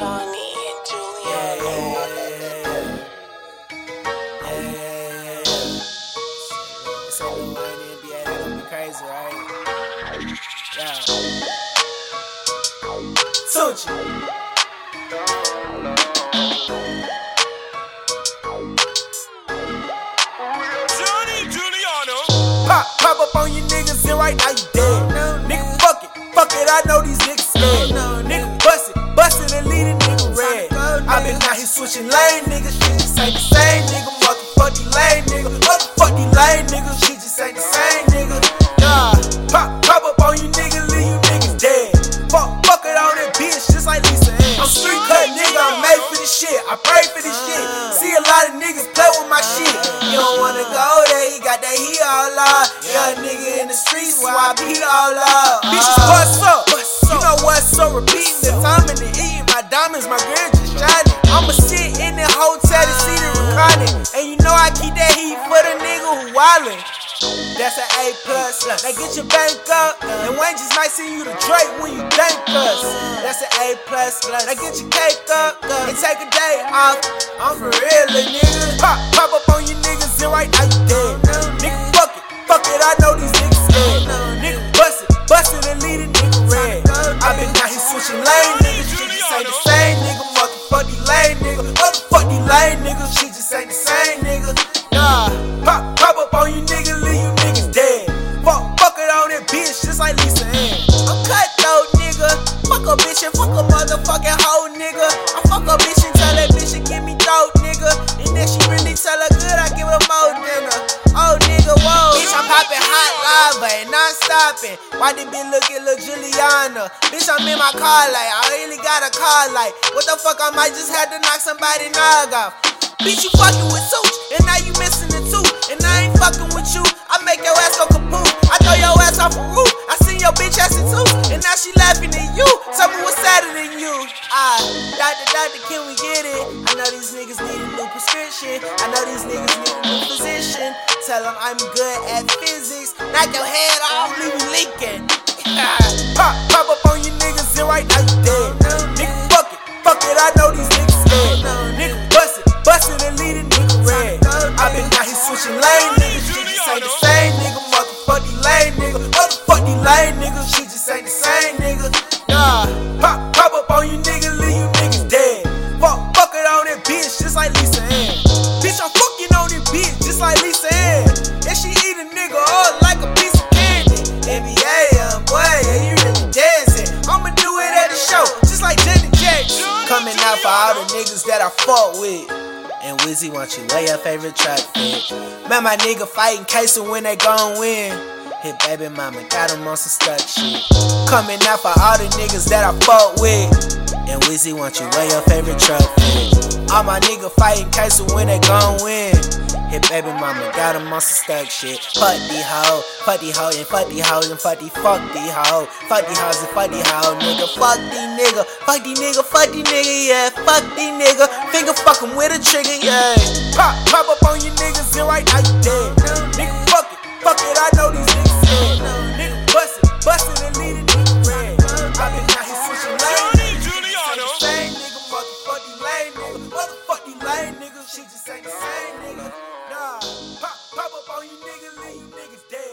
Johnny and Juliano. Say Lil Wayne in the NBA, that be crazy, right? Yeah. Tucci. Johnny Juliano. Pop, pop up on you niggas and right now you dead. nigga, fuck it, fuck it, I know these out here niggas, shit just ain't the same, nigga. Motherfuck these lame nigga, motherfuck these lame niggas, shit just ain't the same, nigga. Nah, pop, pop up on you niggas, leave you niggas dead. Fuck, fuck it on that bitch, just like Lisa Ann. I'm street cut nigga, I'm made for this shit. I pray for this shit. See a lot of niggas play with my shit. You don't wanna go there, you got that heat all up. Young nigga in the streets, so I beat all uh, up. Bitches, what's up? You know what's up? Repeating the time and the eating my diamonds, my girl just shining. I'ma sit reclining. And you know I keep that heat for the nigga who wildin'. That's an A plus. Now get your bank up. And Wayne just might send you the Drake when you thank us. That's an A plus. Now get your cake up and take a day off. I'm for real, lava and non stopping. Why they be looking look Juliano? Bitch, I'm in my car like, I really got a car like. What the fuck, I might just have to knock somebody nog off. Bitch, you fucking with Such, and now you missing the two. And I ain't fucking with you. I make your ass go kaput. I throw your ass off a roof. I seen your bitch ass in two, and now she laughing at you. Tell me what's sadder than you. Ah, doctor, doctor, can we get it? I know these niggas need a new prescription. I know these niggas need a new physician. Tell them I'm good at physics. Knock your head off, leave you leaking. pop, pop up on you niggas, and right now you dead. Nigga, fuck it, fuck it. I know these niggas scared. Nigga, bust it, bust it and lead a nigga red. I been out here switching lane, niggas. Shit just ain't the same, nigga. Motherfuck these lame nigga. Motherfuck these lame niggas. Coming out for all the niggas that I fought with. And Weezy want you wear your favorite track. Man, my nigga fighting Casey when they gon' win. Hit baby mama, got him on some stuck shit. Coming out for all the niggas that I fought with. And Weezy want you wear your favorite truck fit. All my nigga fighting Casey when they gon' win. Hit baby mama, got a monster stack shit. Fuck the hoe, fuck the hoe, and fuck the hoes, and fuck the fuck the hoe. Fuck the hoes and fuck the hoe, nigga. Fuck the nigga, fuck the nigga, fuck the nigga, yeah. Fuck the nigga, finger fuck him with a trigger, yeah. Pop, pop up on your niggas, and right now you dead. Nigga, fuck it, fuck it, I know these niggas dead. Nigga, bustin', bustin' and leadin' deep red. I been out here switching lanes. Juliano. Same nigga, fuck the lame nigga. Motherfuck the lame nigga, shit just ain't the same nigga. Nah, pop, pop up on you niggas, leave niggas dead.